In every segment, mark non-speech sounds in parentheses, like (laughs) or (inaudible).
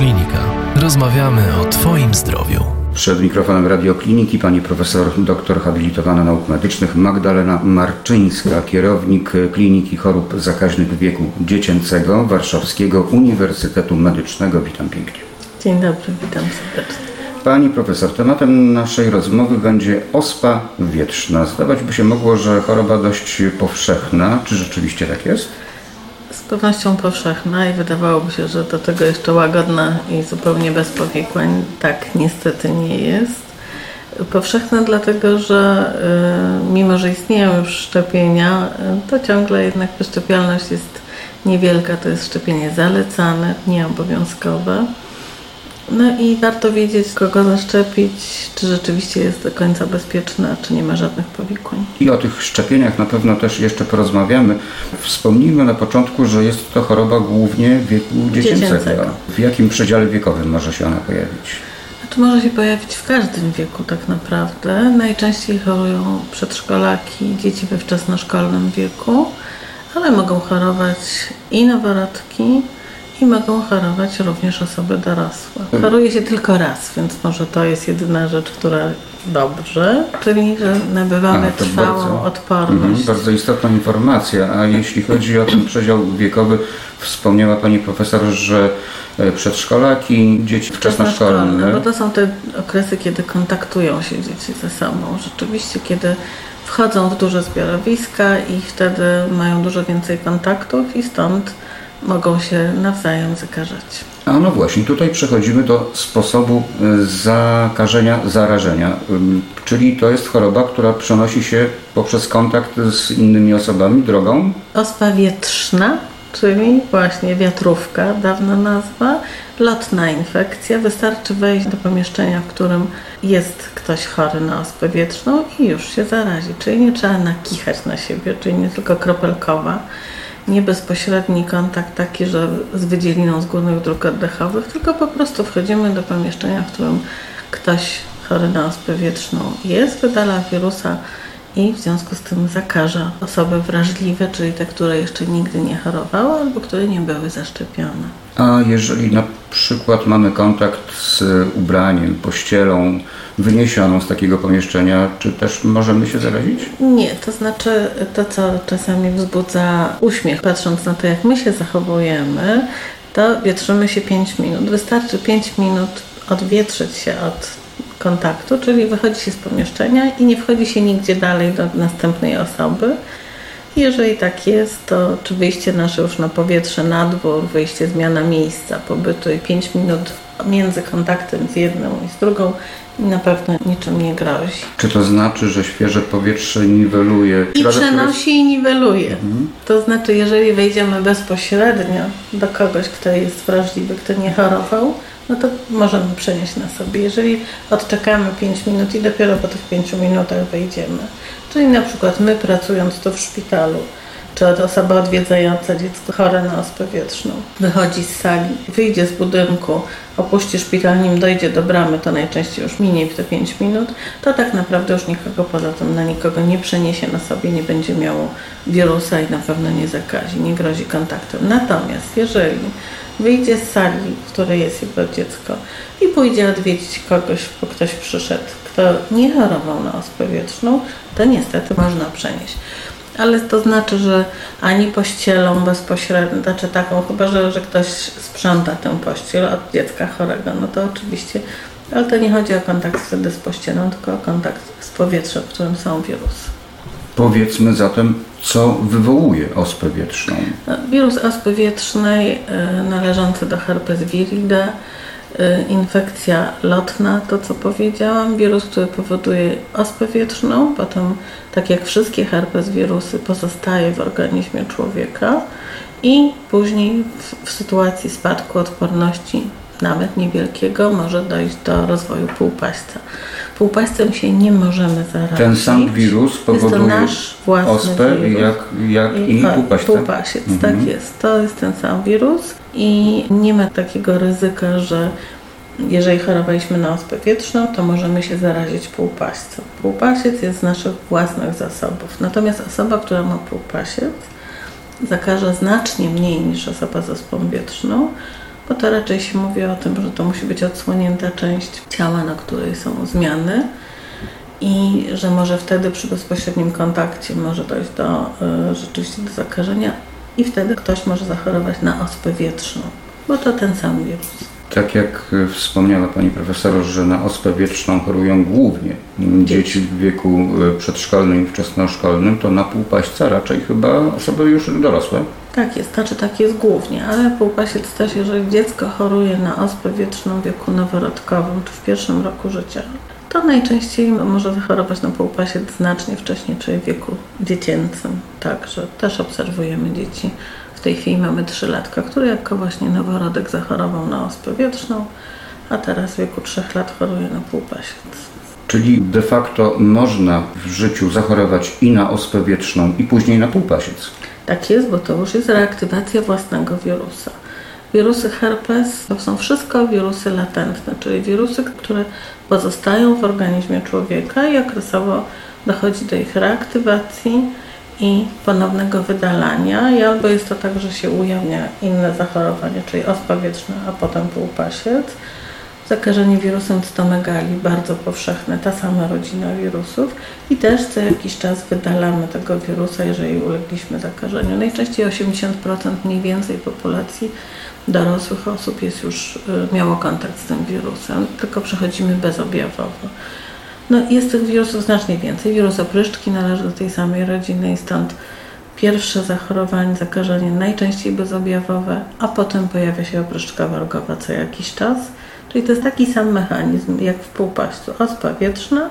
Radioklinika. Rozmawiamy o Twoim zdrowiu. Przed mikrofonem Radiokliniki pani profesor doktor habilitowana nauk medycznych Magdalena Marczyńska, kierownik Kliniki Chorób Zakaźnych Wieku Dziecięcego Warszawskiego Uniwersytetu Medycznego. Witam pięknie. Dzień dobry, witam serdecznie. Pani profesor, tematem naszej rozmowy będzie ospa wietrzna. Zdawać by się mogło, że choroba dość powszechna. Czy rzeczywiście tak jest? Z pewnością powszechna i wydawałoby się, że do tego jeszcze łagodna i zupełnie bez powikłań. Tak niestety nie jest. Powszechna dlatego, że y, mimo, że istnieją już szczepienia, y, to ciągle jednak wyszczepialność jest niewielka. To jest szczepienie zalecane, nieobowiązkowe. No i warto wiedzieć, kogo zaszczepić, czy rzeczywiście jest do końca bezpieczna, czy nie ma żadnych powikłań. I o tych szczepieniach na pewno też jeszcze porozmawiamy. Wspomnijmy na początku, że jest to choroba głównie wieku dziecięcego. dziecięcego. W jakim przedziale wiekowym może się ona pojawić? Znaczy może się pojawić w każdym wieku tak naprawdę. Najczęściej chorują przedszkolaki, dzieci we wczesnoszkolnym wieku, ale mogą chorować i noworodki, i mogą chorować również osoby dorosłe. Choruje się tylko raz, więc może to jest jedyna rzecz, która dobrze, czyli że nabywamy A, trwałą bardzo, odporność. Mhm, bardzo istotna informacja. A jeśli chodzi o ten przedział wiekowy, wspomniała Pani Profesor, że e, przedszkolaki, dzieci wczesnoszkolne. No bo to są te okresy, kiedy kontaktują się dzieci ze sobą. Rzeczywiście, kiedy wchodzą w duże zbiorowiska i wtedy mają dużo więcej kontaktów i stąd mogą się nawzajem zakażać. A no właśnie, tutaj przechodzimy do sposobu y, zakażenia, zarażenia, czyli to jest choroba, która przenosi się poprzez kontakt z innymi osobami drogą? Ospa wietrzna, czyli właśnie wiatrówka, dawna nazwa, lotna infekcja. Wystarczy wejść do pomieszczenia, w którym jest ktoś chory na ospę wietrzną i już się zarazi. Czyli nie trzeba nakichać na siebie, czyli nie tylko kropelkowa nie bezpośredni kontakt taki, że z wydzieliną z górnych dróg oddechowych, tylko po prostu wchodzimy do pomieszczenia, w którym ktoś chory na ospę wietrzną jest, wydala wirusa i w związku z tym zakaża osoby wrażliwe, czyli te, które jeszcze nigdy nie chorowały albo które nie były zaszczepione. A jeżeli na przykład mamy kontakt z ubraniem, pościelą wyniesioną z takiego pomieszczenia, czy też możemy się zarazić? Nie, to znaczy to, co czasami wzbudza uśmiech, patrząc na to, jak my się zachowujemy, to wietrzymy się 5 minut. Wystarczy 5 minut odwietrzyć się od kontaktu, czyli wychodzi się z pomieszczenia i nie wchodzi się nigdzie dalej do następnej osoby. Jeżeli tak jest, to czy wyjście nasze już na powietrze, na dwór, wyjście, zmiana miejsca pobytu i 5 minut między kontaktem z jedną i z drugą na pewno niczym nie grozi. Czy to znaczy, że świeże powietrze niweluje? I przenosi i niweluje. Mhm. To znaczy, jeżeli wejdziemy bezpośrednio do kogoś, kto jest wrażliwy, kto nie chorował, no to możemy przenieść na sobie. Jeżeli odczekamy 5 minut i dopiero po tych 5 minutach wejdziemy, czyli na przykład my pracując tu w szpitalu, czy osoba odwiedzająca dziecko chore na ospę wietrzną wychodzi z sali, wyjdzie z budynku, opuści szpital, nim dojdzie do bramy, to najczęściej już minie te 5 minut, to tak naprawdę już nikogo poza tym na nikogo nie przeniesie na sobie, nie będzie miało wirusa i na pewno nie zakazi, nie grozi kontaktem. Natomiast jeżeli wyjdzie z sali, w której jest jego dziecko i pójdzie odwiedzić kogoś, bo ktoś przyszedł, kto nie chorował na ospę wietrzną, to niestety można przenieść. Ale to znaczy, że ani pościelą bezpośrednio, znaczy taką, chyba że, że ktoś sprząta tę pościel od dziecka chorego, no to oczywiście, ale to nie chodzi o kontakt wtedy z pościelą, tylko o kontakt z powietrzem, w którym są wirusy. Powiedzmy zatem, co wywołuje ospę wietrzną? No, wirus ospy wietrznej e, należący do herpes viride, e, infekcja lotna, to co powiedziałam, wirus, który powoduje ospę wietrzną, potem tak jak wszystkie herpes wirusy pozostaje w organizmie człowieka i później w, w sytuacji spadku odporności nawet niewielkiego, może dojść do rozwoju półpaśca. Półpaścem się nie możemy zarazić. Ten sam wirus powoduje ospę wirus. jak, jak i, i. Półpasiec, tak mhm. tak jest. To jest ten sam wirus i nie ma takiego ryzyka, że jeżeli chorowaliśmy na ospę wietrzną, to możemy się zarazić półpaścem. Półpasiec jest z naszych własnych zasobów. Natomiast osoba, która ma półpasiec, zakaże znacznie mniej niż osoba z ospą wietrzną, bo to raczej się mówi o tym, że to musi być odsłonięta część ciała, na której są zmiany i że może wtedy przy bezpośrednim kontakcie może dojść do y, rzeczywiście do zakażenia i wtedy ktoś może zachorować na ospę wietrzną, bo to ten sam wirus. Tak jak e, wspomniała Pani Profesor, że na ospę wietrzną chorują głównie dzieci w wieku e, przedszkolnym i wczesnoszkolnym, to na półpaśćca raczej chyba osoby już dorosłe. Tak jest, znaczy tak jest głównie, ale półpasiec też, jeżeli dziecko choruje na ospę wietrzną w wieku noworodkowym czy w pierwszym roku życia, to najczęściej może zachorować na półpasiec znacznie wcześniej, czyli w wieku dziecięcym. Także też obserwujemy dzieci. W tej chwili mamy trzylatka, który jako właśnie noworodek zachorował na ospę wietrzną, a teraz w wieku trzech lat choruje na półpasiec. Czyli de facto można w życiu zachorować i na ospę wietrzną, i później na półpasiec. Tak jest, bo to już jest reaktywacja własnego wirusa. Wirusy herpes to są wszystko wirusy latentne, czyli wirusy, które pozostają w organizmie człowieka i okresowo dochodzi do ich reaktywacji i ponownego wydalania, i albo jest to tak, że się ujawnia inne zachorowanie, czyli ospa wietrzna, a potem półpasiec. Zakażenie wirusem cytomegali, bardzo powszechne, ta sama rodzina wirusów i też co jakiś czas wydalamy tego wirusa, jeżeli ulegliśmy zakażeniu. Najczęściej 80% mniej więcej populacji dorosłych osób jest już, y, miało kontakt z tym wirusem, tylko przechodzimy bezobjawowo. No, jest tych wirusów znacznie więcej. Wirus opryszczki należy do tej samej rodziny i stąd pierwsze zachorowanie, zakażenie najczęściej bezobjawowe, a potem pojawia się opryszczka wargowa co jakiś czas. Czyli to jest taki sam mechanizm jak w półpaścu. Ospa wietrzna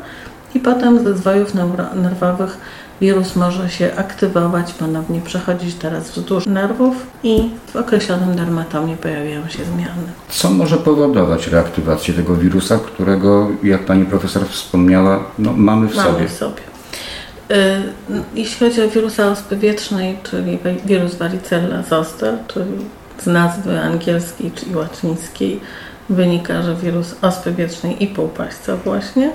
i potem ze zwojów nerwowych wirus może się aktywować, ponownie przechodzić teraz wzdłuż nerwów i w określonym dermatomie pojawiają się zmiany. Co może powodować reaktywację tego wirusa, którego, jak pani profesor wspomniała, no, mamy w mamy sobie? W sobie. Y, jeśli chodzi o wirusa ospy wietrznej, czyli wirus varicella zoster, czyli z nazwy angielskiej czy łacińskiej wynika, że wirus ospy wietrznej i półpaśca właśnie,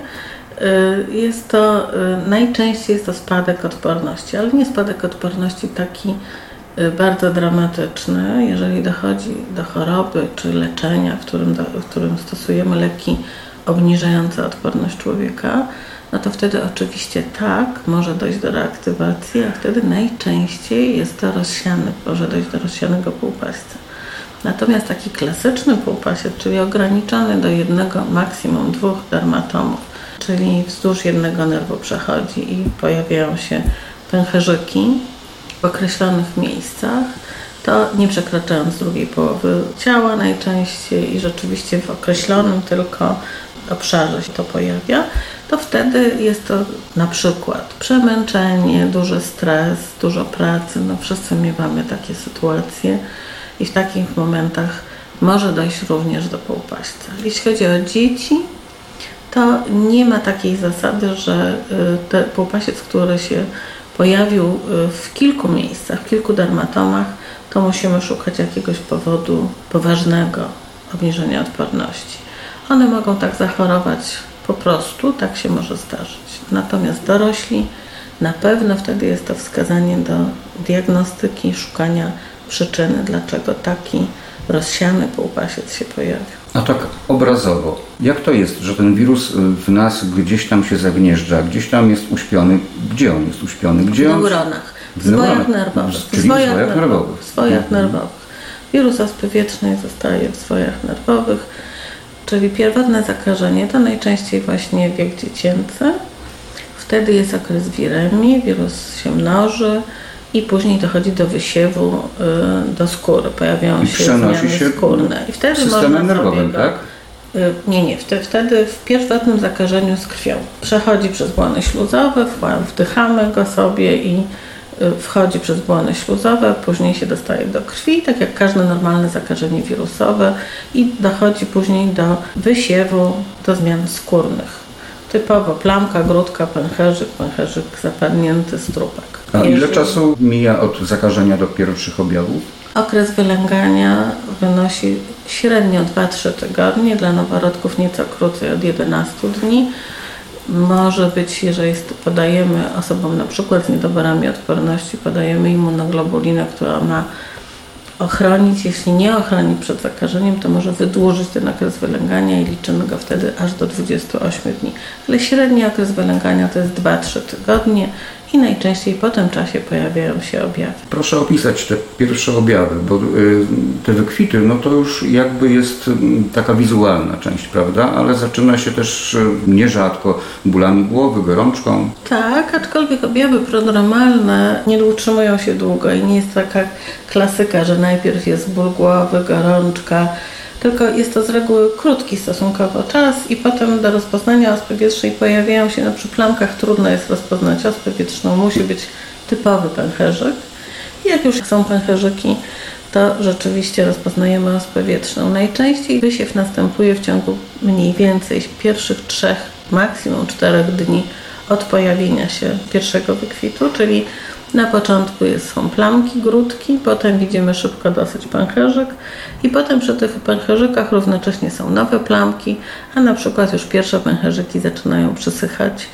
Y, jest to, y, najczęściej jest to spadek odporności, ale nie spadek odporności taki y, bardzo dramatyczny, jeżeli dochodzi do choroby czy leczenia, w którym, w którym stosujemy leki obniżające odporność człowieka, no to wtedy oczywiście tak, może dojść do reaktywacji, a wtedy najczęściej jest to rozsiany, może dojść do rozsianego półpaścia. Natomiast taki klasyczny półpasiec, czyli ograniczony do jednego, maksimum dwóch dermatomów, czyli wzdłuż jednego nerwu przechodzi i pojawiają się pęcherzyki w określonych miejscach, to nie przekraczając drugiej połowy ciała najczęściej i rzeczywiście w określonym tylko obszarze się to pojawia, to wtedy jest to na przykład przemęczenie, duży stres, dużo pracy. No wszyscy miewamy takie sytuacje i w takich momentach może dojść również do półpaścia. Jeśli chodzi o dzieci, to nie ma takiej zasady, że y, ten półpasiec, który się pojawił y, w kilku miejscach, w kilku dermatomach, to musimy szukać jakiegoś powodu poważnego obniżenia odporności. One mogą tak zachorować po prostu, tak się może zdarzyć. Natomiast dorośli na pewno wtedy jest to wskazanie do diagnostyki, szukania przyczyny, dlaczego taki rozsiany półpasiec się pojawił. A tak obrazowo, jak to jest, że ten wirus y, w nas gdzieś tam się zagnieżdża, gdzieś tam jest uśpiony? Gdzie on jest uśpiony? Gdzie w on... neuronach, w zwojach nerwowych. Czyli w zwojach nerwowych. W zwojach mhm. nerwowych. Wirus ospy wiecznej zostaje w zwojach nerwowych, czyli pierwotne zakażenie to najczęściej właśnie wiek dziecięcy. Wtedy jest okres wiremii, wirus się mnoży, i później dochodzi do wysiewu y, do skóry, pojawiają się zmiany się skórne. I wtedy systemem nerwowym, tak? Y, nie, nie. Wtedy w pierwotnym zakażeniu z krwią przechodzi przez błony śluzowe, wdychamy go sobie i y, wchodzi przez błony śluzowe, później się dostaje do krwi, tak jak każde normalne zakażenie wirusowe i dochodzi później do wysiewu, do zmian skórnych. Typowo plamka, grudka, pęcherzyk, pęcherzyk zapadnięty, strupek. A ile czasu mija od zakażenia do pierwszych objawów? Okres wylęgania wynosi średnio 2-3 tygodnie, dla noworodków nieco krócej od 11 dni. Może być, jeżeli podajemy osobom na przykład z niedoborami odporności, podajemy immunoglobulinę, która ma ochronić. Jeśli nie ochroni przed zakażeniem, to może wydłużyć ten okres wylęgania i liczymy go wtedy aż do 28 dni. Ale średni okres wylęgania to jest 2-3 tygodnie i najczęściej po tym czasie pojawiają się objawy. Proszę opisać te pierwsze objawy, bo y, te wykwity, no to już jakby jest mm, taka wizualna część, prawda? Ale zaczyna się też y, nierzadko bólami głowy, gorączką. Tak, aczkolwiek objawy prodromalne nie utrzymują się długo i nie jest taka klasyka, że najpierw jest ból głowy, gorączka, tylko jest to z reguły krótki stosunkowo czas i potem do rozpoznania ospy wietrznej pojawiają się, no przy plamkach trudno jest rozpoznać ospę wietrzną, musi być typowy pęcherzyk. Jak już są pęcherzyki, to rzeczywiście rozpoznajemy ospę wietrzną. Najczęściej wysiew następuje w ciągu mniej więcej pierwszych trzech, maksimum czterech dni od pojawienia się pierwszego wykwitu, czyli na początku są plamki, grudki, potem widzimy szybko dosyć pęcherzyk i potem przy tych pęcherzykach równocześnie są nowe plamki, a na przykład już pierwsze pęcherzyki zaczynają przysychać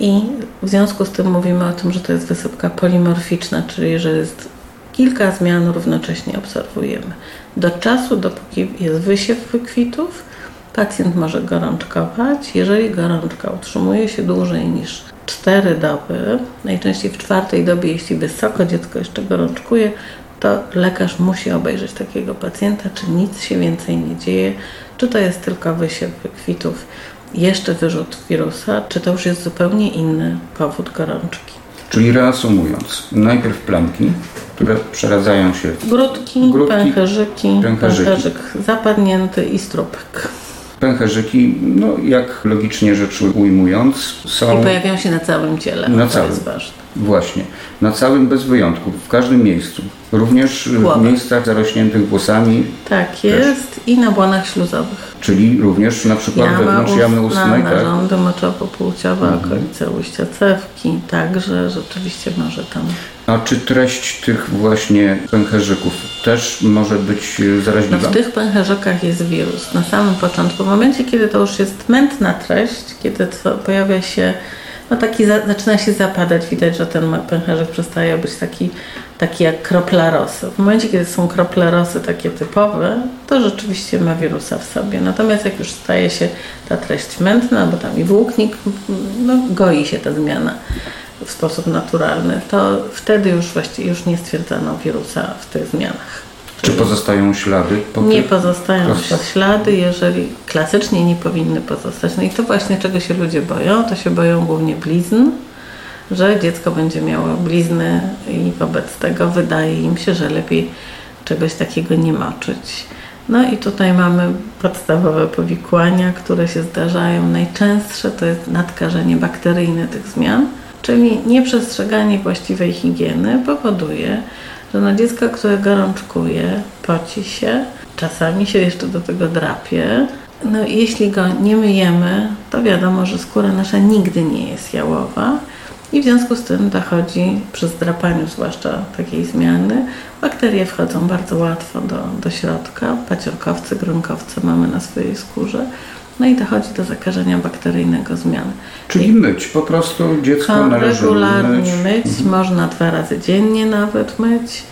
i w związku z tym mówimy o tym, że to jest wysypka polimorficzna, czyli że jest kilka zmian równocześnie obserwujemy. Do czasu, dopóki jest wysiew wykwitów, pacjent może gorączkować. Jeżeli gorączka utrzymuje się dłużej niż 4 doby, najczęściej w czwartej dobie, jeśli wysoko dziecko jeszcze gorączkuje, to lekarz musi obejrzeć takiego pacjenta, czy nic się więcej nie dzieje, czy to jest tylko wysiew wykwitów, jeszcze wyrzut wirusa, czy to już jest zupełnie inny powód gorączki. Czyli reasumując, najpierw plamki, które przeradzają się w grudki, grudki pęcherzyki, pęcherzyki, pęcherzyk zapadnięty i strupek. Pęcherzyki, no jak logicznie rzecz ujmując, są... I pojawiają się na całym ciele. Na całym. Właśnie. Na całym bez wyjątku, w każdym miejscu. Również w miejscach zarośniętych włosami. Tak jest też. i na błonach śluzowych. Czyli również na przykład Jama wewnątrz jamy ustnej, tak? narządy moczowo-płciowe, mhm. okolice ujścia cewki, także rzeczywiście może tam... A czy treść tych właśnie pęcherzyków też może być zaraźliwa? No w tych pęcherzykach jest wirus. Na samym początku, w momencie, kiedy to już jest mętna treść, kiedy pojawia się no taki za, zaczyna się zapadać, widać, że ten pęcherzyk przestaje być taki, taki jak kropla rosy. W momencie, kiedy są krople rosy takie typowe, to rzeczywiście ma wirusa w sobie. Natomiast jak już staje się ta treść mętna, bo tam i włóknik, no, goi się ta zmiana w sposób naturalny, to wtedy już właściwie już nie stwierdzano wirusa w tych zmianach. Czy pozostają ślady? Po nie pozostają ślady, jeżeli klasycznie nie powinny pozostać. No i to właśnie czego się ludzie boją, to się boją głównie blizn, że dziecko będzie miało blizny i wobec tego wydaje im się, że lepiej czegoś takiego nie moczyć. No i tutaj mamy podstawowe powikłania, które się zdarzają. Najczęstsze to jest nadkażenie bakteryjne tych zmian, czyli nieprzestrzeganie właściwej higieny powoduje, że na dziecko, które gorączkuje, poci się, czasami się jeszcze do tego drapie. No jeśli go nie myjemy, to wiadomo, że skóra nasza nigdy nie jest jałowa. I w związku z tym dochodzi przy zdrapaniu zwłaszcza takiej zmiany, bakterie wchodzą bardzo łatwo do, do środka, paciorkowce, gronkowce mamy na swojej skórze, no i dochodzi do zakażenia bakteryjnego zmian. Czyli myć, po prostu dziecko należy regularnie myć. myć. Mhm. Można dwa razy dziennie nawet myć.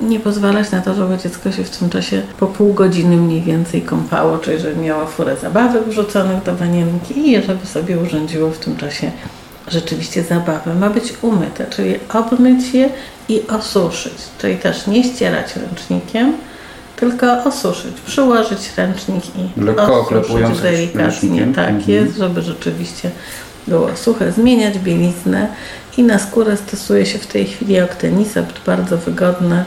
Nie pozwalać na to, żeby dziecko się w tym czasie po pół godziny mniej więcej kąpało, czyli żeby miało furę zabawek wrzuconych do wanienki i żeby sobie urządziło w tym czasie rzeczywiście zabawę. Ma być umyte, czyli obmyć je i osuszyć, czyli też nie ścierać ręcznikiem, tylko osuszyć, przyłożyć ręcznik i Lekko osuszyć delikatnie. Tak mhm. jest, żeby rzeczywiście było suche. Zmieniać bieliznę i na skórę stosuje się w tej chwili oktenisept, bardzo wygodne,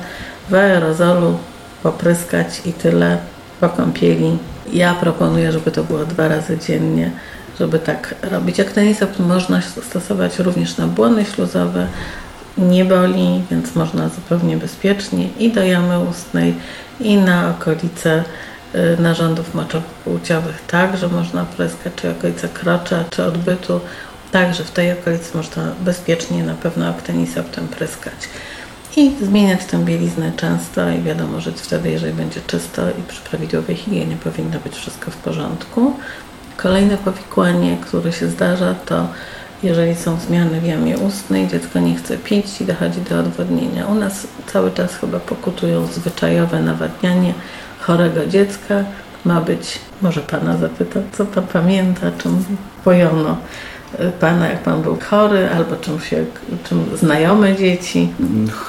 w aerozolu popryskać i tyle po kąpieli. Ja proponuję, żeby to było dwa razy dziennie, żeby tak robić. Oktenisept można stosować również na błony śluzowe, nie boli, więc można zupełnie bezpiecznie i do jamy ustnej, i na okolice y, narządów moczopłciowych także można pryskać, czy okolice krocza, czy odbytu. Także w tej okolicy można bezpiecznie na pewno okteniseptem pryskać. I zmieniać tę bieliznę często i wiadomo, że wtedy, jeżeli będzie czysto i przy prawidłowej higienie powinno być wszystko w porządku. Kolejne powikłanie, które się zdarza, to jeżeli są zmiany w jamie ustnej, dziecko nie chce pić i dochodzi do odwodnienia. U nas cały czas chyba pokutują zwyczajowe nawadnianie chorego dziecka. Ma być, może pana zapyta, co pan pamięta, czym pojono pana, jak pan był chory, albo czym, się, czym znajome dzieci.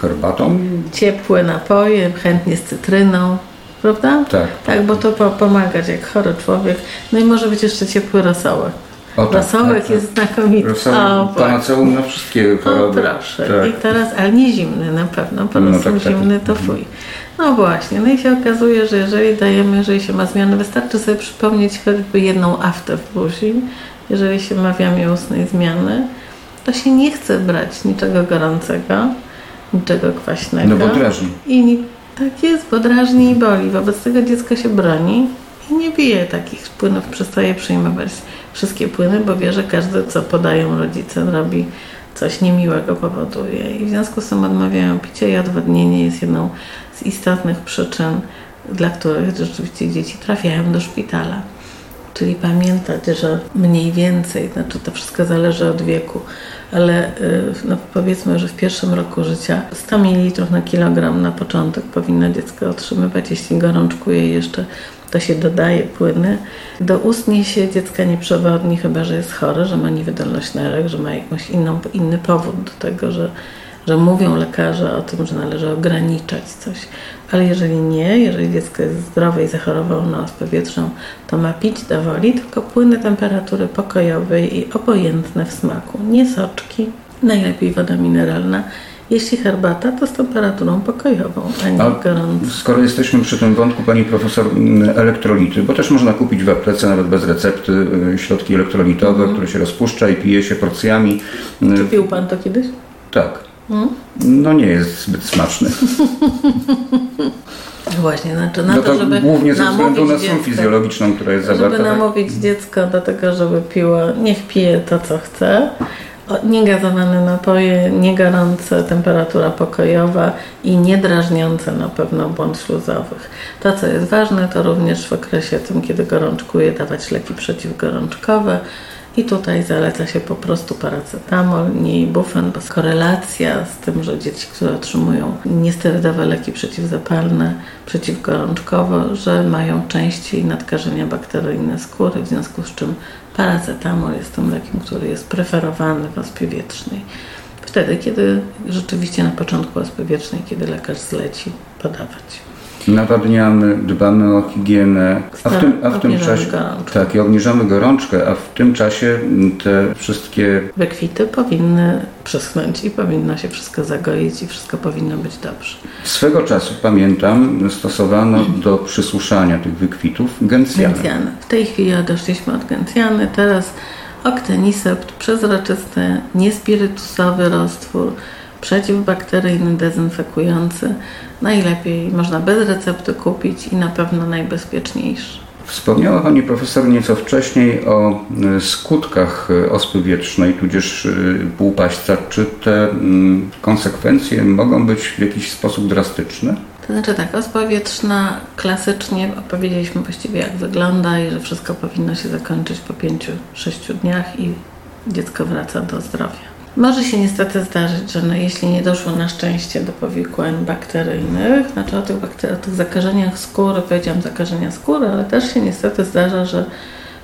Herbatą? Ciepłe napoje, chętnie z cytryną. Prawda? Tak. Tak, bo to po, pomagać jak chory człowiek. No i może być jeszcze ciepły rosołek. O, tak, rosołek tak, jest znakomity. Rosołek, O, panaceum na wszystkie o, choroby. proszę. Tak. I teraz, ale nie zimny na pewno, po No, tak, tak. zimny to fuj. No właśnie, no i się okazuje, że jeżeli dajemy, jeżeli się ma zmiany, wystarczy sobie przypomnieć choćby jedną aftę w buzi, jeżeli się ma w jamie ustnej zmiany, to się nie chce brać niczego gorącego, niczego kwaśnego. No bo drażni. I tak jest, bo drażni i boli. Wobec tego dziecko się broni i nie bije takich płynów, przestaje przyjmować wszystkie płyny, bo wie, że każde, co podają rodzice, robi coś niemiłego, powoduje. I w związku z tym odmawiają picia i odwodnienie jest jedną z istotnych przyczyn, dla których rzeczywiście dzieci trafiają do szpitala. Czyli pamiętać, że mniej więcej, znaczy to wszystko zależy od wieku, ale y, no powiedzmy, że w pierwszym roku życia 100 ml na kilogram na początek powinno dziecko otrzymywać, jeśli gorączkuje jeszcze, to się dodaje płyny. Do ustnie się dziecka nie przewodni, chyba że jest chore, że ma niewydolność nerek, że ma inną, inny powód do tego, że że mówią lekarze o tym, że należy ograniczać coś. Ale jeżeli nie, jeżeli dziecko jest zdrowe i zachorowało na ospę wietrzną, to ma pić do woli, tylko płyny temperatury pokojowej i obojętne w smaku. Nie soczki, najlepiej woda mineralna. Jeśli herbata, to z temperaturą pokojową, a nie A gorącą. skoro jesteśmy przy tym wątku, pani profesor, m, elektrolity, bo też można kupić w aptece nawet bez recepty y, środki elektrolitowe, Mhm. które się rozpuszcza i pije się porcjami. Y, Czy pił Pan to kiedyś? Tak. Hmm? No nie jest zbyt smaczny. (laughs) Właśnie, znaczy na No to, to żeby głównie ze względu na dziecko- fizjologiczną, która jest Żeby zawarta. tak? namówić dziecko do tego, żeby piło, niech pije to, co chce. Niegazowane napoje, niegorące, temperatura pokojowa i niedrażniące na pewno błąd śluzowych. To, co jest ważne, to również w okresie tym, kiedy gorączkuje, dawać leki przeciwgorączkowe. I tutaj zaleca się po prostu paracetamol, nie ibufen, bo korelacja z tym, że dzieci, które otrzymują niesterydowe leki przeciwzapalne, przeciwgorączkowo, że mają częściej nadkażenia bakteryjne skóry, w związku z czym paracetamol jest tym lekiem, który jest preferowany w ospie wietrznej. Wtedy, kiedy rzeczywiście na początku ospy wietrznej, kiedy lekarz zleci podawać. Nawadniamy, dbamy o higienę, a w tym, a w tym Obniżamy czasie. gorączkę. Tak, i obniżamy gorączkę, a w tym czasie te wszystkie Wykwity powinny przyschnąć i powinno się wszystko zagoić i wszystko powinno być dobrze. Swego czasu, pamiętam, stosowano do przysuszania tych wykwitów gencjany. Gencjany. W tej chwili odeszliśmy od gencjany, teraz oktenisept, przezroczysty, niespirytusowy roztwór, przeciwbakteryjny, dezynfekujący. Najlepiej można bez recepty kupić i na pewno najbezpieczniejszy. Wspomniała Pani Profesor nieco wcześniej o e, skutkach e, ospy wietrznej, tudzież e, półpaśca. Czy te mm, konsekwencje mogą być w jakiś sposób drastyczne? To znaczy tak, ospa wietrzna klasycznie opowiedzieliśmy właściwie jak wygląda i że wszystko powinno się zakończyć po 5-6 dniach i dziecko wraca do zdrowia. Może się niestety zdarzyć, że no, jeśli nie doszło na szczęście do powikłań bakteryjnych, znaczy o tych, bakter- o tych zakażeniach skóry, powiedziałam zakażenia skóry, ale też się niestety zdarza, że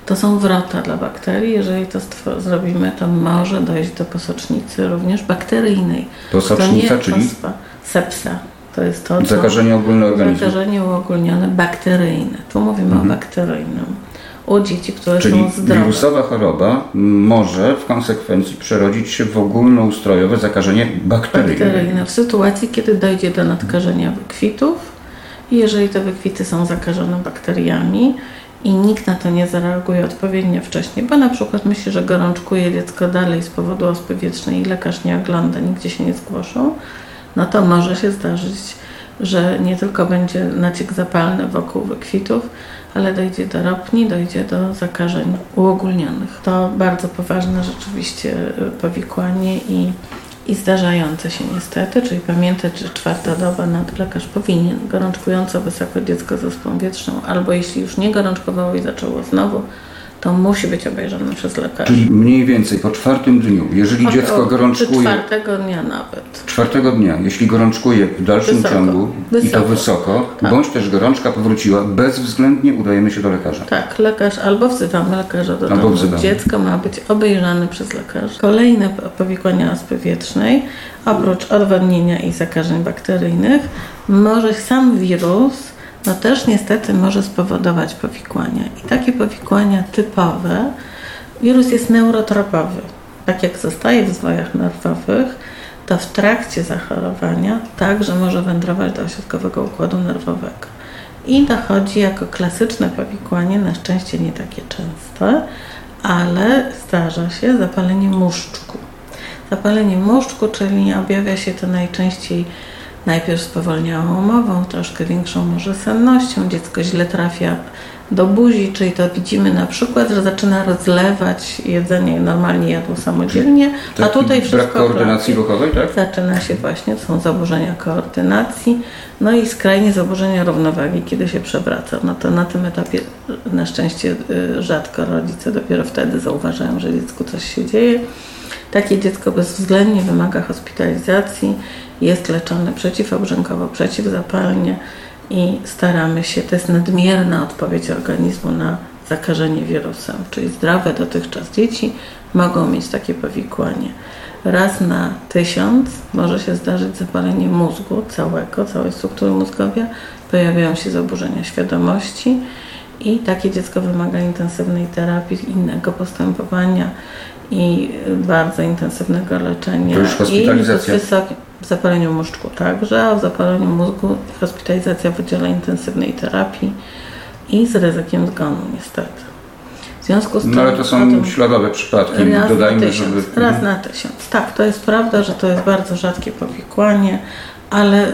to są wrota dla bakterii. Jeżeli to zrobimy, to może dojść do posocznicy również bakteryjnej. Posocznica, to czyli sepsa. To jest to, co... zakażenie ogólne organizmu. Zakażenie uogólnione bakteryjne. Tu mówimy o bakteryjnym. U dzieci, które. Czyli są zdrowe. wirusowa choroba może w konsekwencji przerodzić się w ogólnoustrojowe zakażenie bakteryjne. bakteryjne. W sytuacji, kiedy dojdzie do nadkażenia wykwitów i jeżeli te wykwity są zakażone bakteriami i nikt na to nie zareaguje odpowiednio wcześnie, bo na przykład myśli, że gorączkuje dziecko dalej z powodu ospy wietrznej i lekarz nie ogląda, nigdzie się nie zgłoszą, no to może się zdarzyć, że nie tylko będzie naciek zapalny wokół wykwitów, ale dojdzie do ropni, dojdzie do zakażeń uogólnionych. To bardzo poważne rzeczywiście y, powikłanie i, i zdarzające się niestety, czyli pamiętać, że czwarta doba nad lekarz powinien gorączkująco wysoko dziecko z ospą wietrzną, albo jeśli już nie gorączkowało i zaczęło znowu, to musi być obejrzane przez lekarza. Czyli mniej więcej po czwartym dniu, jeżeli dziecko gorączkuje, czwartego dnia nawet. czwartego dnia, jeśli gorączkuje w dalszym Wysoko. ciągu i to Wysoko. wysoko, Tak. bądź też gorączka powróciła, bezwzględnie udajemy się do lekarza. Tak, lekarz albo wzywamy lekarza do Albo domu. wzywamy. Dziecko ma być obejrzane przez lekarza. Kolejne powikłania ospy wietrznej, oprócz odwodnienia i zakażeń bakteryjnych, może sam wirus, no też niestety może spowodować powikłania. I takie powikłania typowe, wirus jest neurotropowy. Tak jak zostaje w zwojach nerwowych, to w trakcie zachorowania także może wędrować do ośrodkowego układu nerwowego. I dochodzi jako klasyczne powikłanie, na szczęście nie takie częste, ale zdarza się zapalenie muszczku. Zapalenie muszczku, czyli objawia się to najczęściej najpierw spowolniałą mową, troszkę większą może sennością, dziecko źle trafia do buzi, czyli to widzimy na przykład, że zaczyna rozlewać jedzenie, normalnie jadło samodzielnie, a tutaj brak wszystko koordynacji kropi. ruchowej, tak? Zaczyna się właśnie, są zaburzenia koordynacji, no i skrajnie zaburzenia równowagi, kiedy się przewraca. No to na tym etapie na szczęście y, rzadko rodzice dopiero wtedy zauważają, że dziecku coś się dzieje. Takie dziecko bezwzględnie wymaga hospitalizacji, jest leczone przeciwobrzękowo, przeciwzapalnie i staramy się, to jest nadmierna odpowiedź organizmu na zakażenie wirusem, czyli zdrowe dotychczas dzieci mogą mieć takie powikłanie. Raz na tysiąc może się zdarzyć zapalenie mózgu całego, całej struktury mózgowia, pojawiają się zaburzenia świadomości i takie dziecko wymaga intensywnej terapii, innego postępowania i bardzo intensywnego leczenia. To już hospitalizacja. I w zapaleniu mózgu także, a w zapaleniu mózgu hospitalizacja w wydziale intensywnej terapii i z ryzykiem zgonu niestety. W związku z tym No ale to są tym- śladowe przypadki, Raz dodajmy, na tysiąc, żeby... raz na tysiąc. Tak, to jest prawda, że to jest bardzo rzadkie powikłanie, ale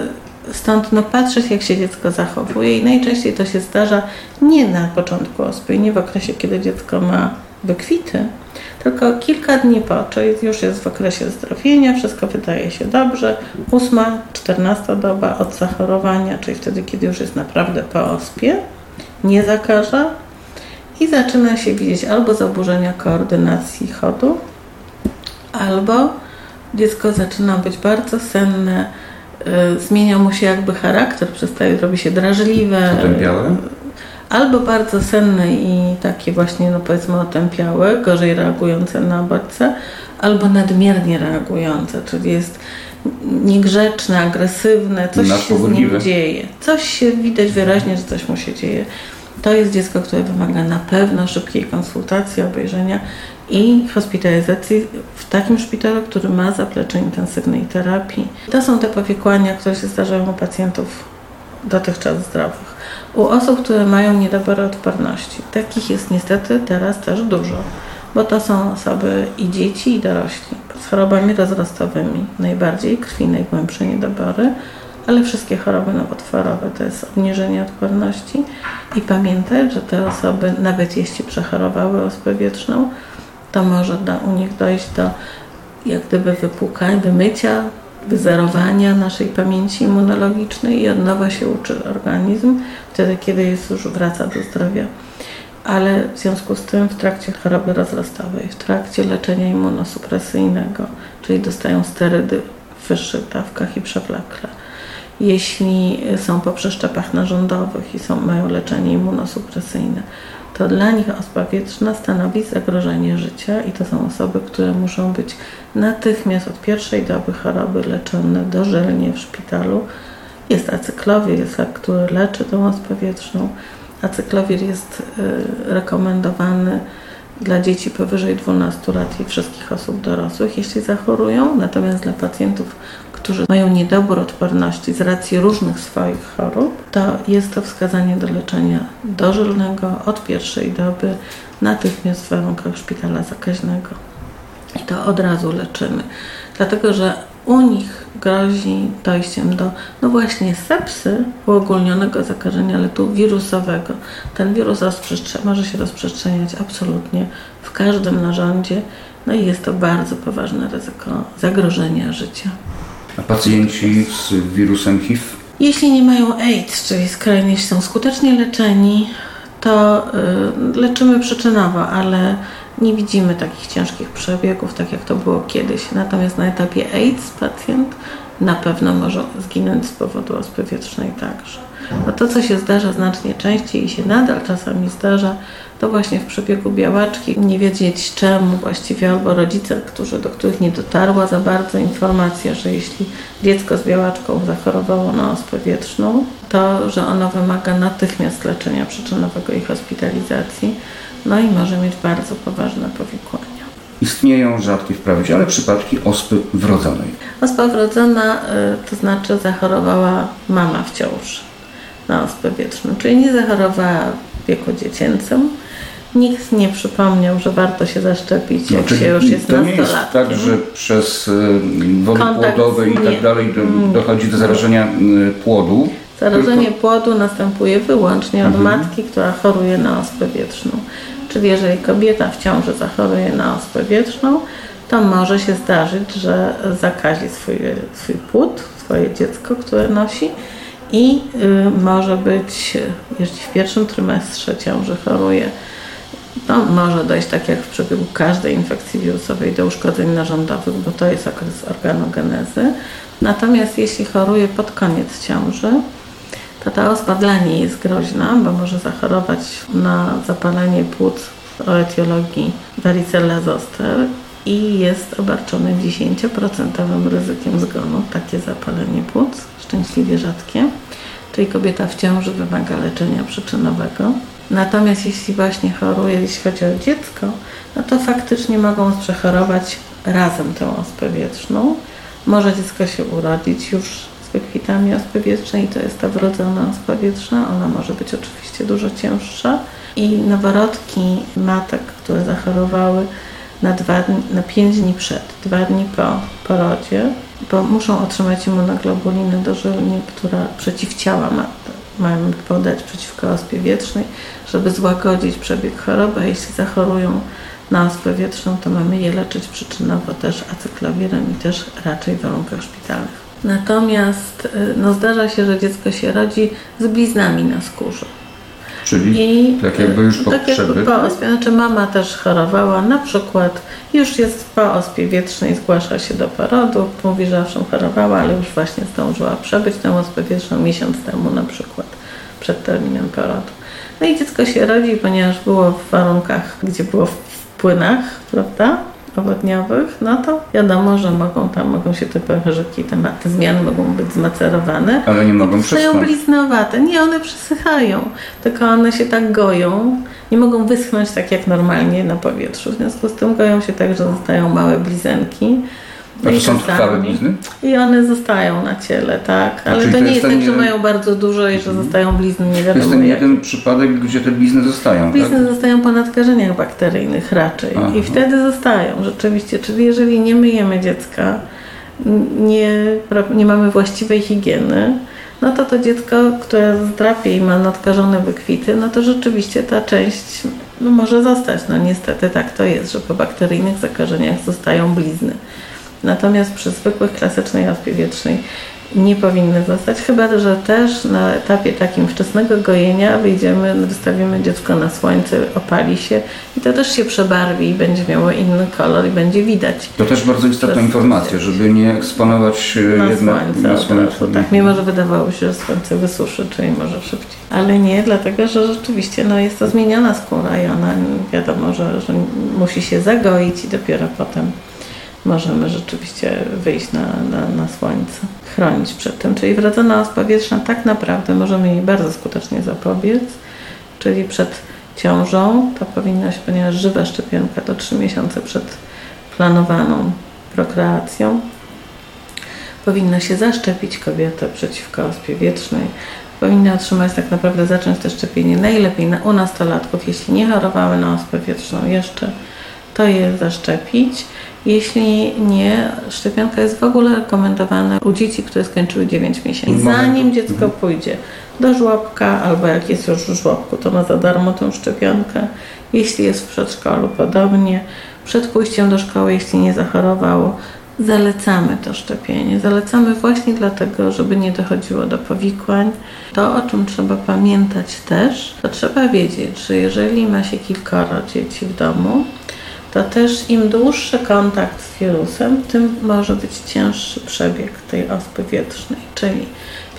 stąd no, patrzeć, jak się dziecko zachowuje i najczęściej to się zdarza nie na początku ospy, nie w okresie, kiedy dziecko ma wykwity, tylko kilka dni po, czyli już jest w okresie zdrowienia, wszystko wydaje się dobrze. Ósma, czternasta doba od zachorowania, czyli wtedy, kiedy już jest naprawdę po ospie, nie zakaża, i zaczyna się widzieć albo zaburzenia koordynacji chodu, albo dziecko zaczyna być bardzo senne, y, zmienia mu się jakby charakter, przestaje, robi się drażliwe, Otępiałe? Albo bardzo senne i takie właśnie, no powiedzmy otępiałe, gorzej reagujące na bodźce, albo nadmiernie reagujące, czyli jest niegrzeczne, agresywne, coś się z nim dzieje. Coś się widać wyraźnie, że coś mu się dzieje. To jest dziecko, które wymaga na pewno szybkiej konsultacji, obejrzenia i hospitalizacji w takim szpitalu, który ma zaplecze intensywnej terapii. To są te powikłania, które się zdarzają u pacjentów dotychczas zdrowych. U osób, które mają niedobory odporności. Takich jest niestety teraz też dużo, bo to są osoby i dzieci, i dorośli z chorobami rozrostowymi, najbardziej krwi, najgłębsze niedobory, ale wszystkie choroby nowotworowe to jest obniżenie odporności i pamiętać, że te osoby, nawet jeśli przechorowały ospę to może do, u nich dojść do jak gdyby wypłukania, wymycia, wyzerowania naszej pamięci immunologicznej i od nowa się uczy organizm, wtedy kiedy jest już wraca do zdrowia. Ale w związku z tym w trakcie choroby rozrostowej, w trakcie leczenia immunosupresyjnego, czyli dostają sterydy w wyższych dawkach i przewlekle, jeśli są po przeszczepach narządowych i są, mają leczenie immunosupresyjne, to dla nich ospa wietrzna stanowi zagrożenie życia i to są osoby, które muszą być natychmiast od pierwszej doby choroby leczone dożylnie w szpitalu. Jest acyklowir, jest który leczy tą ospę wietrzną. Acyklowir jest y, rekomendowany dla dzieci powyżej 12 lat i wszystkich osób dorosłych, jeśli zachorują, natomiast dla pacjentów, którzy mają niedobór odporności z racji różnych swoich chorób, to jest to wskazanie do leczenia dożylnego od pierwszej doby natychmiast w warunkach szpitala zakaźnego. I to od razu leczymy, dlatego że u nich grozi dojściem do, no właśnie, sepsy, uogólnionego zakażenia, ale tu wirusowego. Ten wirus może się rozprzestrzeniać absolutnie w każdym narządzie, no i jest to bardzo poważne ryzyko zagrożenia życia. A pacjenci z wirusem HIV? Jeśli nie mają AIDS, czyli skrajnie są skutecznie leczeni, to y, leczymy przyczynowo, ale nie widzimy takich ciężkich przebiegów, tak jak to było kiedyś. Natomiast na etapie AIDS pacjent na pewno może zginąć z powodu ospy także. No to, co się zdarza znacznie częściej i się nadal czasami zdarza, to właśnie w przebiegu białaczki nie wiedzieć czemu właściwie albo rodzice, którzy, do których nie dotarła za bardzo informacja, że jeśli dziecko z białaczką zachorowało na ospę wietrzną, to że ono wymaga natychmiast leczenia przyczynowego i hospitalizacji, no i może mieć bardzo poważne powikłania. Istnieją rzadkie wprawdzie, ale przypadki ospy wrodzonej. Ospa wrodzona y, to znaczy zachorowała mama w ciąży na ospę wietrzną, czyli nie zachorowała w wieku dziecięcym. Nikt nie przypomniał, że warto się zaszczepić, jak No, się już jest to nie jest tak, że przez y, wody Kontakt płodowe i tak dalej Mm. dochodzi do zarażenia y, płodu. Zarażenie płodu następuje wyłącznie od Mhm. matki, która choruje na ospę wietrzną. Czyli jeżeli kobieta w ciąży zachoruje na ospę wietrzną, to może się zdarzyć, że zakazi swój, swój płód, swoje dziecko, które nosi i y, może być, jeśli w pierwszym trymestrze ciąży choruje, to może dojść, tak jak w przebiegu każdej infekcji wirusowej, do uszkodzeń narządowych, bo to jest okres organogenezy. Natomiast jeśli choruje pod koniec ciąży, to ta ospa dla niej jest groźna, bo może zachorować na zapalenie płuc o etiologii varicella zoster i jest obarczony 10% ryzykiem zgonu, takie zapalenie płuc, szczęśliwie rzadkie. Czyli kobieta w ciąży wymaga leczenia przyczynowego. Natomiast jeśli właśnie choruje, jeśli chodzi o dziecko, no to faktycznie mogą przechorować razem tę ospę wietrzną. Może dziecko się urodzić już z wykwitami ospy wietrznej, to jest ta wrodzona ospa wietrzna. Ona może być oczywiście dużo cięższa. I noworodki matek, które zachorowały na, dwa na 5 dni przed, dwa dni po porodzie, bo muszą otrzymać immunoglobulinę dożylnie, która przeciwciała ma, mają podać przeciwko ospie wietrznej, żeby złagodzić przebieg choroby, a jeśli zachorują na ospę wietrzną, to mamy je leczyć przyczynowo też acyklowirem i też raczej w warunkach szpitalnych. Natomiast y, no, zdarza się, że dziecko się rodzi z bliznami na skórze. Czyli I tak jakby już po tak jakby po ospie. Znaczy mama też chorowała, na przykład już jest po ospie wietrznej, zgłasza się do porodu, mówi, że owszem chorowała, ale już właśnie zdążyła przebyć tę ospę wietrzną miesiąc temu na przykład, przed terminem porodu. No i dziecko się rodzi, ponieważ było w warunkach, gdzie było w płynach, prawda? Owodniowych, no to wiadomo, że mogą tam, mogą się te pęcherzyki, te, te zmiany mogą być zmacerowane. Ale nie mogą przeschnąć. bliznowate. Nie, one przesychają, tylko one się tak goją. Nie mogą wyschnąć tak jak normalnie na powietrzu. W związku z tym goją się tak, że zostają małe blizenki. A są trwałe blizny? I one zostają na ciele, tak. Ale to to nie jest tak, że jeden- mają bardzo dużo i że zostają blizny nie To jest ten jeden przypadek, gdzie te blizny zostają, tak? Blizny zostają po nadkażeniach bakteryjnych raczej Aha. i wtedy zostają rzeczywiście. Czyli jeżeli nie myjemy dziecka, nie, nie mamy właściwej higieny, no to to dziecko, które zdrapie i ma nadkażone wykwity, no to rzeczywiście ta część no, może zostać. No niestety tak to jest, że po bakteryjnych zakażeniach zostają blizny. Natomiast przy zwykłych, klasycznej ospie wietrznej nie powinny zostać, chyba że też na etapie takim wczesnego gojenia wyjdziemy, wystawimy dziecko na słońce, opali się i to też się przebarwi i będzie miało inny kolor i będzie widać To też bardzo istotna informacja, żeby nie eksponować e, na jednak słońce na słońce. razu, tak, mimo że wydawało się, że słońce wysuszy, czyli może szybciej. Ale nie, dlatego że rzeczywiście no, jest to zmieniona skóra i ona wiadomo, że, że musi się zagoić i dopiero potem możemy rzeczywiście wyjść na, na, na słońce, chronić przed tym. Czyli wrodzona ospa wietrzna tak naprawdę możemy jej bardzo skutecznie zapobiec, czyli przed ciążą to powinno się, ponieważ żywa szczepionka to 3 miesiące przed planowaną prokreacją, powinno się zaszczepić kobietę przeciwko ospie wietrznej. Powinny otrzymać tak naprawdę, zacząć to szczepienie najlepiej na, u nastolatków, jeśli nie chorowały na ospę wietrzną jeszcze, to je zaszczepić. Jeśli nie, szczepionka jest w ogóle rekomendowana u dzieci, które skończyły 9 miesięcy. Zanim dziecko pójdzie do żłobka, albo jak jest już w żłobku, to ma za darmo tę szczepionkę. Jeśli jest w przedszkolu, podobnie. Przed pójściem do szkoły, jeśli nie zachorowało, zalecamy to szczepienie. Zalecamy właśnie dlatego, żeby nie dochodziło do powikłań. To, o czym trzeba pamiętać też, to trzeba wiedzieć, że jeżeli ma się kilkoro dzieci w domu, to też im dłuższy kontakt z wirusem, tym może być cięższy przebieg tej ospy wietrznej. Czyli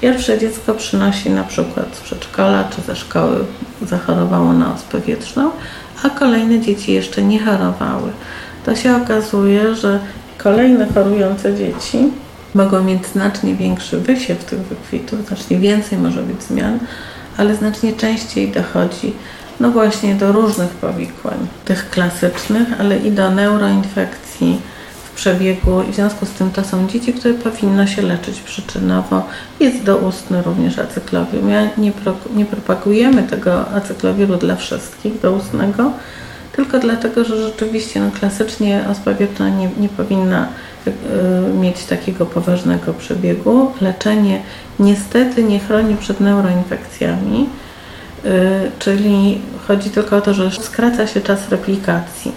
pierwsze dziecko przynosi na przykład z przedszkola czy ze szkoły zachorowało na ospę wietrzną, a kolejne dzieci jeszcze nie chorowały. To się okazuje, że kolejne chorujące dzieci mogą mieć znacznie większy wysiew tych wykwitów, znacznie więcej może być zmian, ale znacznie częściej dochodzi no właśnie do różnych powikłań, tych klasycznych, ale i do neuroinfekcji w przebiegu i w związku z tym to są dzieci, które powinno się leczyć przyczynowo. Jest doustny również acyklowium. Ja nie, pro, nie propagujemy tego acyklowiru dla wszystkich doustnego, tylko dlatego, że rzeczywiście no, klasycznie ospa nie, nie powinna y, mieć takiego poważnego przebiegu. Leczenie niestety nie chroni przed neuroinfekcjami, czyli chodzi tylko o to, że skraca się czas replikacji.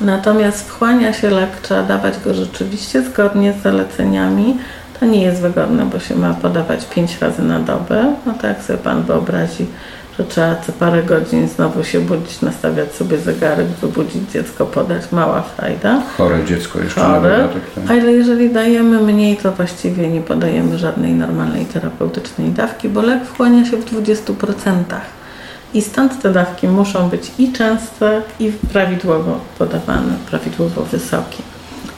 Natomiast wchłania się lek, trzeba dawać go rzeczywiście zgodnie z zaleceniami. To nie jest wygodne, bo się ma podawać 5 razy na dobę. No tak sobie Pan wyobrazi, że trzeba co parę godzin znowu się budzić, nastawiać sobie zegarek, wybudzić dziecko, podać, mała frajda. Chore dziecko jeszcze Chore, na tak. ale jeżeli dajemy mniej, to właściwie nie podajemy żadnej normalnej terapeutycznej dawki, bo lek wchłania się w 20%. I stąd te dawki muszą być i częste, i prawidłowo podawane, prawidłowo wysokie.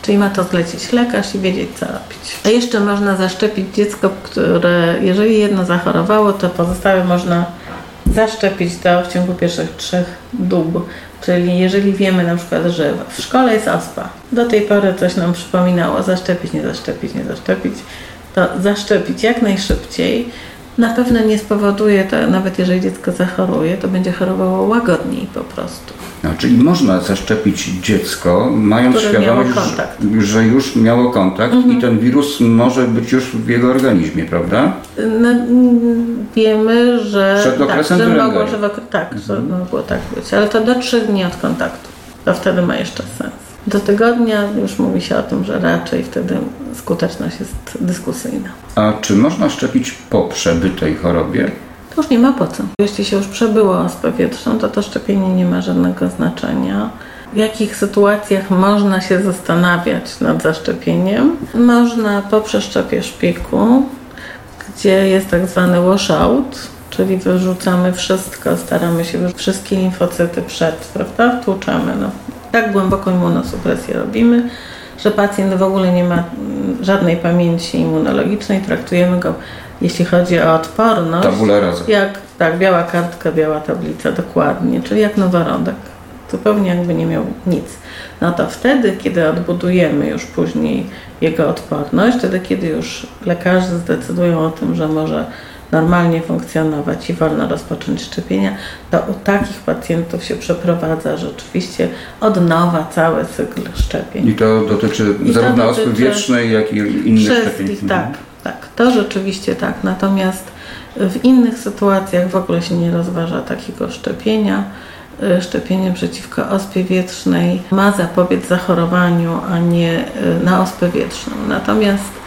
Czyli ma to zlecić lekarz i wiedzieć, co robić. A jeszcze można zaszczepić dziecko, które, jeżeli jedno zachorowało, to pozostałe można zaszczepić to w ciągu pierwszych trzech dób. Czyli jeżeli wiemy na przykład, że w szkole jest ospa, do tej pory coś nam przypominało zaszczepić, nie zaszczepić, nie zaszczepić, to zaszczepić jak najszybciej. Na pewno nie spowoduje to, nawet jeżeli dziecko zachoruje, to będzie chorowało łagodniej po prostu. No, czyli można zaszczepić dziecko, mając Które świadomość, że, już miało kontakt mhm. i ten wirus może być już w jego organizmie, prawda? No, wiemy, że, Przed tak, okresem że mogło, że, tak, mhm. że mogło tak być, ale to do trzech dni od kontaktu. To wtedy ma jeszcze sens. Do tygodnia już mówi się o tym, że raczej wtedy skuteczność jest dyskusyjna. A czy można szczepić po przebytej chorobie? To już nie ma po co. Jeśli się już przebyło ospę wietrzną, to to szczepienie nie ma żadnego znaczenia. W jakich sytuacjach można się zastanawiać nad zaszczepieniem? Można po przeszczepie szpiku, gdzie jest tak zwany washout, czyli wyrzucamy wszystko, staramy się wszystkie limfocyty przed, prawda? Wtłuczamy. No. Tak głęboką immunosupresję robimy, że pacjent w ogóle nie ma żadnej pamięci immunologicznej, traktujemy go jeśli chodzi o odporność. Tabula rasa. Jak, tak, biała kartka, biała tablica, dokładnie, czyli jak noworodek. Zupełnie jakby nie miał nic. No to wtedy, kiedy odbudujemy już później jego odporność, wtedy, kiedy już lekarze zdecydują o tym, że może normalnie funkcjonować i wolno rozpocząć szczepienia, to u takich pacjentów się przeprowadza rzeczywiście od nowa cały cykl szczepień. I to dotyczy I zarówno ospy wiecznej, jak i innych szczepień. Tak, tak, to rzeczywiście tak. Natomiast w innych sytuacjach w ogóle się nie rozważa takiego szczepienia. Y, szczepienie przeciwko ospie wietrznej ma zapobiec zachorowaniu, a nie y, na ospę wietrzną. Natomiast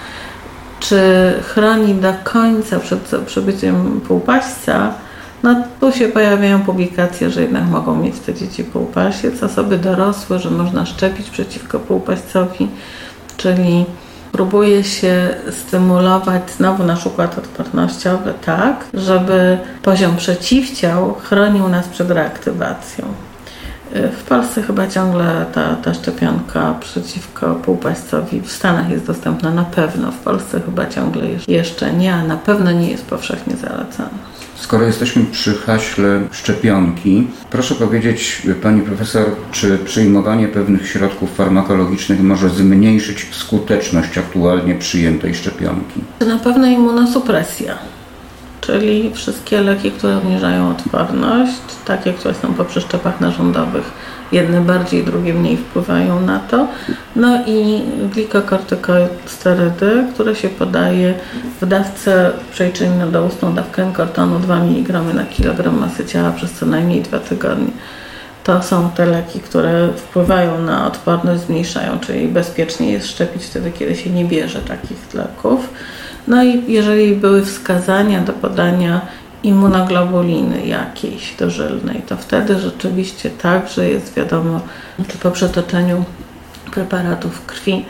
czy chroni do końca przed przebyciem półpaśca, no tu się pojawiają publikacje, że jednak mogą mieć te dzieci półpasiec, osoby dorosłe, że można szczepić przeciwko półpaścowi, czyli próbuje się stymulować znowu nasz układ odpornościowy tak, żeby poziom przeciwciał chronił nas przed reaktywacją. W Polsce chyba ciągle ta, ta szczepionka przeciwko półpaścowi w Stanach jest dostępna na pewno, w Polsce chyba ciągle jeszcze nie, a na pewno nie jest powszechnie zalecana. Skoro jesteśmy przy haśle szczepionki, proszę powiedzieć Pani Profesor, czy przyjmowanie pewnych środków farmakologicznych może zmniejszyć skuteczność aktualnie przyjętej szczepionki? Na pewno immunosupresja, czyli wszystkie leki, które obniżają odporność, takie, które są po przeszczepach narządowych, jedne bardziej, drugie mniej wpływają na to. No i glikokortykosterydy, które się podaje w dawce przejrzyjnej doustną dawkę kortonu 2 mg na kilogram masy ciała przez co najmniej 2 tygodnie. to są te leki, które wpływają na odporność, zmniejszają, czyli bezpiecznie jest szczepić wtedy, kiedy się nie bierze takich leków. No i jeżeli były wskazania do podania immunoglobuliny jakiejś dożylnej, to wtedy rzeczywiście także jest wiadomo, czy po przetoczeniu preparatów krwi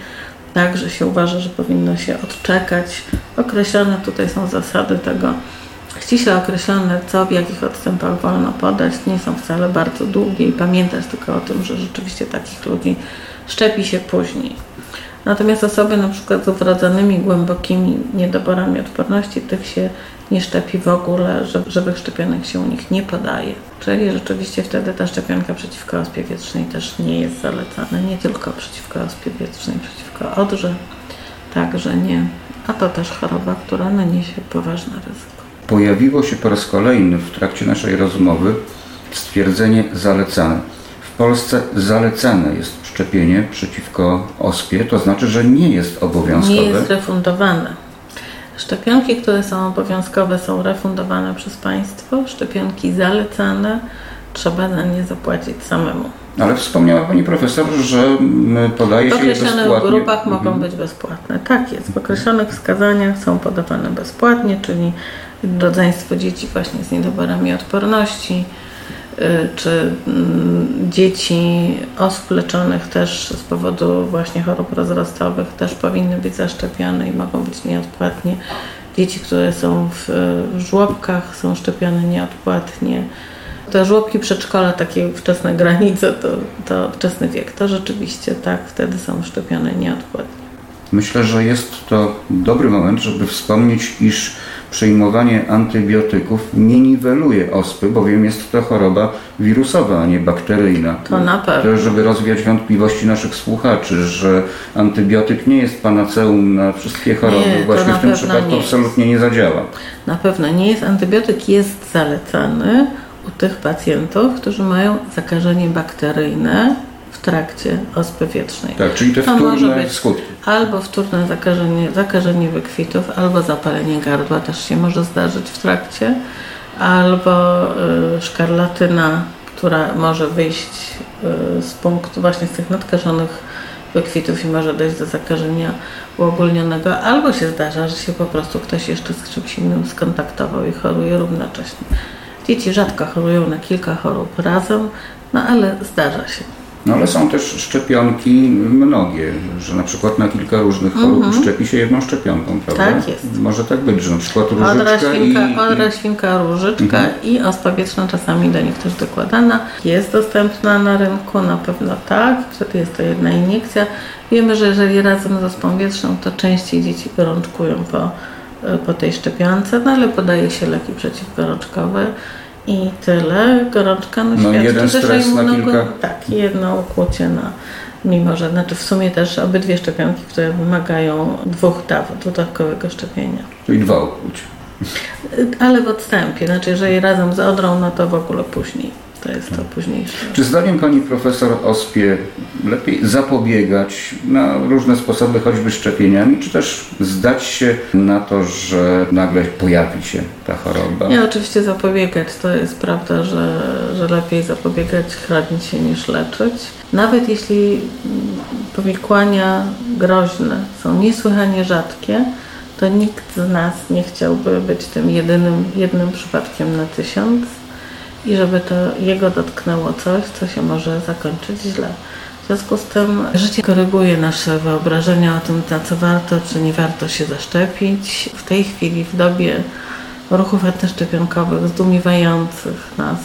także się uważa, że powinno się odczekać. Określone tutaj są zasady tego, ściśle określone, co w jakich odstępach wolno podać, nie są wcale bardzo długie i pamiętać tylko o tym, że rzeczywiście takich ludzi szczepi się później. Natomiast osoby na przykład z wrodzonymi głębokimi niedoborami odporności, tych się nie szczepi w ogóle, żywych szczepionek się u nich nie podaje. Czyli rzeczywiście wtedy ta szczepionka przeciwko ospie wietrznej też nie jest zalecana. Nie tylko przeciwko ospie wietrznej, przeciwko odrze, także nie. A to też choroba, która naniesie poważne ryzyko. Pojawiło się po raz kolejny w trakcie naszej rozmowy stwierdzenie zalecane. W Polsce zalecane jest szczepienie przeciwko ospie, to znaczy, że nie jest obowiązkowe. Nie jest refundowane Szczepionki, które są obowiązkowe, są refundowane przez państwo. Szczepionki zalecane trzeba za nie zapłacić samemu. Ale wspomniała Pani Profesor, że podaje się je bezpłatnie. W określonych grupach mhm. mogą być bezpłatne. Tak jest. W określonych wskazaniach są podawane bezpłatnie, czyli rodzeństwo dzieci właśnie z niedoborami odporności, czy mm, dzieci osób leczonych też z powodu właśnie chorób rozrostowych też powinny być zaszczepione i mogą być nieodpłatnie. Dzieci, które są w żłobkach są szczepione nieodpłatnie. Te żłobki przedszkola, takie wczesne granice, to, to wczesny wiek, to rzeczywiście tak, wtedy są szczepione nieodpłatnie. Myślę, że jest to dobry moment, żeby wspomnieć, iż przyjmowanie antybiotyków nie niweluje ospy, bowiem jest to choroba wirusowa, a nie bakteryjna. To na pewno. To, żeby rozwiać wątpliwości naszych słuchaczy, że antybiotyk nie jest panaceum na wszystkie choroby, nie, właśnie w tym przypadku absolutnie nie zadziała. Na pewno nie jest. Antybiotyk jest zalecany u tych pacjentów, którzy mają zakażenie bakteryjne, w trakcie ospy wietrznej. Tak, czyli te to może być skutki. Albo wtórne zakażenie, zakażenie wykwitów, albo zapalenie gardła też się może zdarzyć w trakcie, albo y, szkarlatyna, która może wyjść y, z punktu właśnie z tych nadkażonych wykwitów i może dojść do zakażenia uogólnionego, albo się zdarza, że się po prostu ktoś jeszcze z czymś innym skontaktował i choruje równocześnie. Dzieci rzadko chorują na kilka chorób razem, no ale zdarza się. No ale są też szczepionki mnogie, że na przykład na kilka różnych chorób -hmm. szczepi się jedną szczepionką, prawda? Tak jest. Może tak być, że na przykład różyczka odra, świnka, i... Odra, świnka, różyczka -hmm. i ospa czasami do nich też dokładana. Jest dostępna na rynku, na pewno tak. Wtedy jest to jedna iniekcja. Wiemy, że jeżeli razem z ospą to częściej dzieci gorączkują po, po tej szczepionce, no ale podaje się leki przeciwgorączkowe i tyle. Gorączka no, no jeden stres na kilka... Tak, jedno ukłucie na mimo że znaczy w sumie też obydwie szczepionki, które wymagają dwóch dawek dodatkowego szczepienia. Czyli dwa ukłucia. Ale w odstępie, znaczy jeżeli razem z odrą, no to w ogóle później to jest to późniejsze. Czy zdaniem Pani Profesor Ospie lepiej zapobiegać na różne sposoby, choćby szczepieniami, czy też zdać się na to, że nagle pojawi się ta choroba? Nie, oczywiście zapobiegać. To jest prawda, że, że lepiej zapobiegać, chronić się niż leczyć. Nawet jeśli powikłania groźne są niesłychanie rzadkie, to nikt z nas nie chciałby być tym jedynym, jednym przypadkiem na tysiąc i żeby to jego dotknęło coś, co się może zakończyć źle. W związku z tym życie koryguje nasze wyobrażenia o tym, na co warto, czy nie warto się zaszczepić. W tej chwili, w dobie ruchów antyszczepionkowych zdumiewających nas,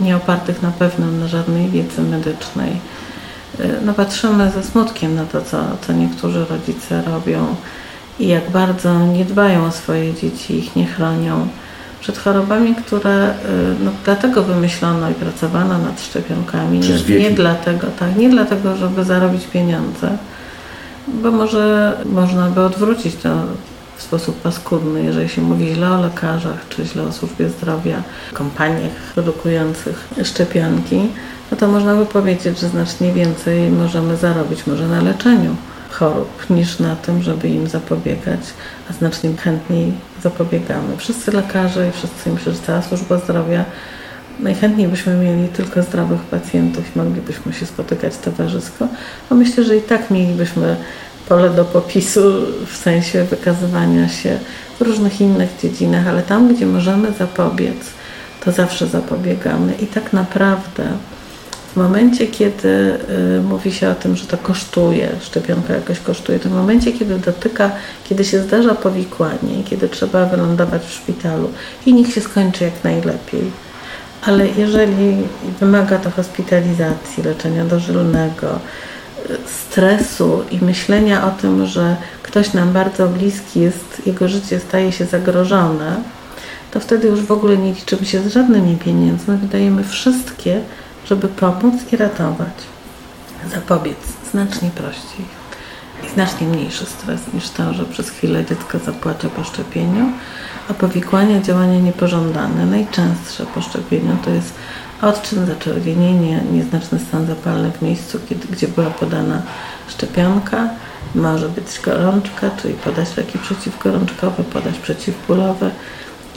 y, nie opartych na pewnym, na żadnej wiedzy medycznej, y, no patrzymy ze smutkiem na to, co, co niektórzy rodzice robią i jak bardzo nie dbają o swoje dzieci, ich nie chronią przed chorobami, które y, no, dlatego wymyślono i pracowano nad szczepionkami. Nie, nie, dlatego, tak, nie dlatego, żeby zarobić pieniądze, bo może można by odwrócić to w sposób paskudny, jeżeli się mówi źle o lekarzach czy źle o służbie zdrowia, kompaniach produkujących szczepionki, no to można by powiedzieć, że znacznie więcej możemy zarobić może na leczeniu chorób niż na tym, żeby im zapobiegać, a znacznie chętniej zapobiegamy. Wszyscy lekarze i wszyscy, myślę, że cała służba zdrowia Najchętniej byśmy mieli tylko zdrowych pacjentów i moglibyśmy się spotykać towarzysko, a myślę, że i tak mielibyśmy pole do popisu w sensie wykazywania się w różnych innych dziedzinach, ale tam, gdzie możemy zapobiec, to zawsze zapobiegamy i tak naprawdę w momencie, kiedy y, mówi się o tym, że to kosztuje, szczepionka jakoś kosztuje, to w momencie, kiedy dotyka, kiedy się zdarza powikłanie, kiedy trzeba wylądować w szpitalu i niech się skończy jak najlepiej. Ale jeżeli wymaga to hospitalizacji, leczenia dożylnego, stresu i myślenia o tym, że ktoś nam bardzo bliski jest, jego życie staje się zagrożone, to wtedy już w ogóle nie liczymy się z żadnymi pieniędzmi, wydajemy wszystkie, żeby pomóc i ratować. Zapobiec znacznie prościej i znacznie mniejszy stres niż to, że przez chwilę dziecko zapłacze po szczepieniu, a powikłania, działania niepożądane, najczęstsze po szczepieniu to jest odczyn, zaczerwienienie, nieznaczny stan zapalny w miejscu, kiedy, gdzie była podana szczepionka, może być gorączka, czyli podać leki przeciwgorączkowe, podać przeciwbólowe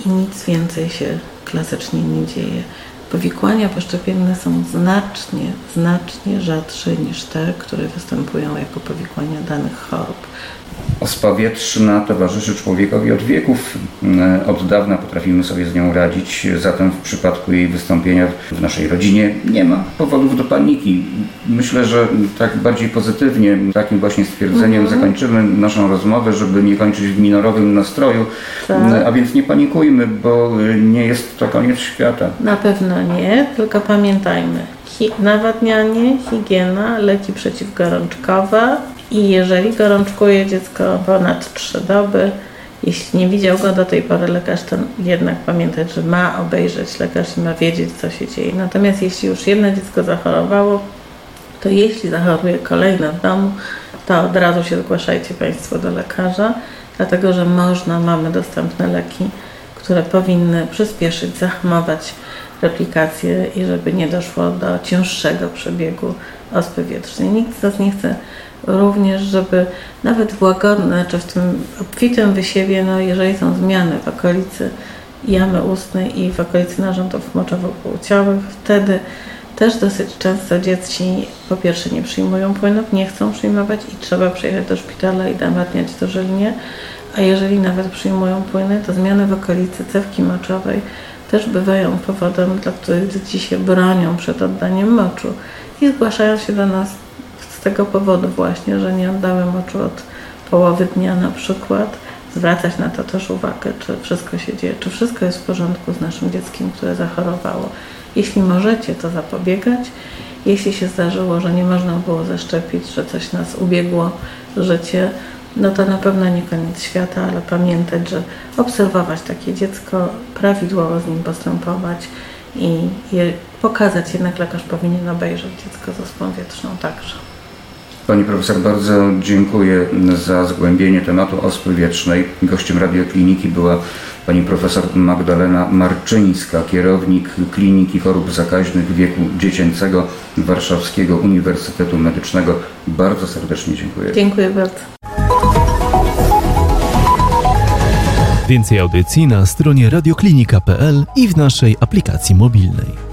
i nic więcej się klasycznie nie dzieje. Powikłania poszczepienne są znacznie, znacznie rzadsze niż te, które występują jako powikłania danych chorób. Ospa wietrzna towarzyszy człowiekowi od wieków. E, od dawna potrafimy sobie z nią radzić, zatem w przypadku jej wystąpienia w naszej rodzinie nie ma powodów do paniki. Myślę, że tak bardziej pozytywnie, takim właśnie stwierdzeniem mhm. zakończymy naszą rozmowę, żeby nie kończyć w minorowym nastroju. Tak. A więc nie panikujmy, bo nie jest to koniec świata. Na pewno nie, tylko pamiętajmy. Hi nawadnianie, higiena, leki przeciwgorączkowe, i jeżeli gorączkuje dziecko ponad 3 doby, jeśli nie widział go do tej pory lekarz, to jednak pamiętać, że ma obejrzeć lekarz i ma wiedzieć, co się dzieje. Natomiast jeśli już jedno dziecko zachorowało, to jeśli zachoruje kolejne w domu, to od razu się zgłaszajcie Państwo do lekarza, dlatego że można, mamy dostępne leki, które powinny przyspieszyć, zahamować replikację i żeby nie doszło do cięższego przebiegu ospy wietrznej. Nikt z nas nie chce również, żeby nawet w łagodne, czy w tym obfitym wysiewie, no jeżeli są zmiany w okolicy jamy ustnej i w okolicy narządów moczowo-płciowych, wtedy też dosyć często dzieci po pierwsze nie przyjmują płynów, nie chcą przyjmować i trzeba przyjechać do szpitala i nawadniać dożylnie, a jeżeli nawet przyjmują płyny, to zmiany w okolicy cewki moczowej też bywają powodem, dla których dzieci się bronią przed oddaniem moczu i zgłaszają się do nas tego powodu właśnie, że nie oddałem oczu od połowy dnia na przykład, zwracać na to też uwagę, czy wszystko się dzieje, czy wszystko jest w porządku z naszym dzieckiem, które zachorowało. Jeśli możecie, to zapobiegać. Jeśli się zdarzyło, że nie można było zaszczepić, że coś nas ubiegło życie, no to na pewno nie koniec świata, ale pamiętać, że obserwować takie dziecko, prawidłowo z nim postępować i je pokazać. Jednak lekarz powinien obejrzeć dziecko z ospą wietrzną także. Pani profesor, bardzo dziękuję za zgłębienie tematu ospy wiecznej. Gościem radiokliniki była pani profesor Magdalena Marczyńska, kierownik Kliniki Chorób Zakaźnych Wieku Dziecięcego Warszawskiego Uniwersytetu Medycznego. Bardzo serdecznie dziękuję. Dziękuję bardzo. Więcej audycji na stronie radioklinika.pl i w naszej aplikacji mobilnej.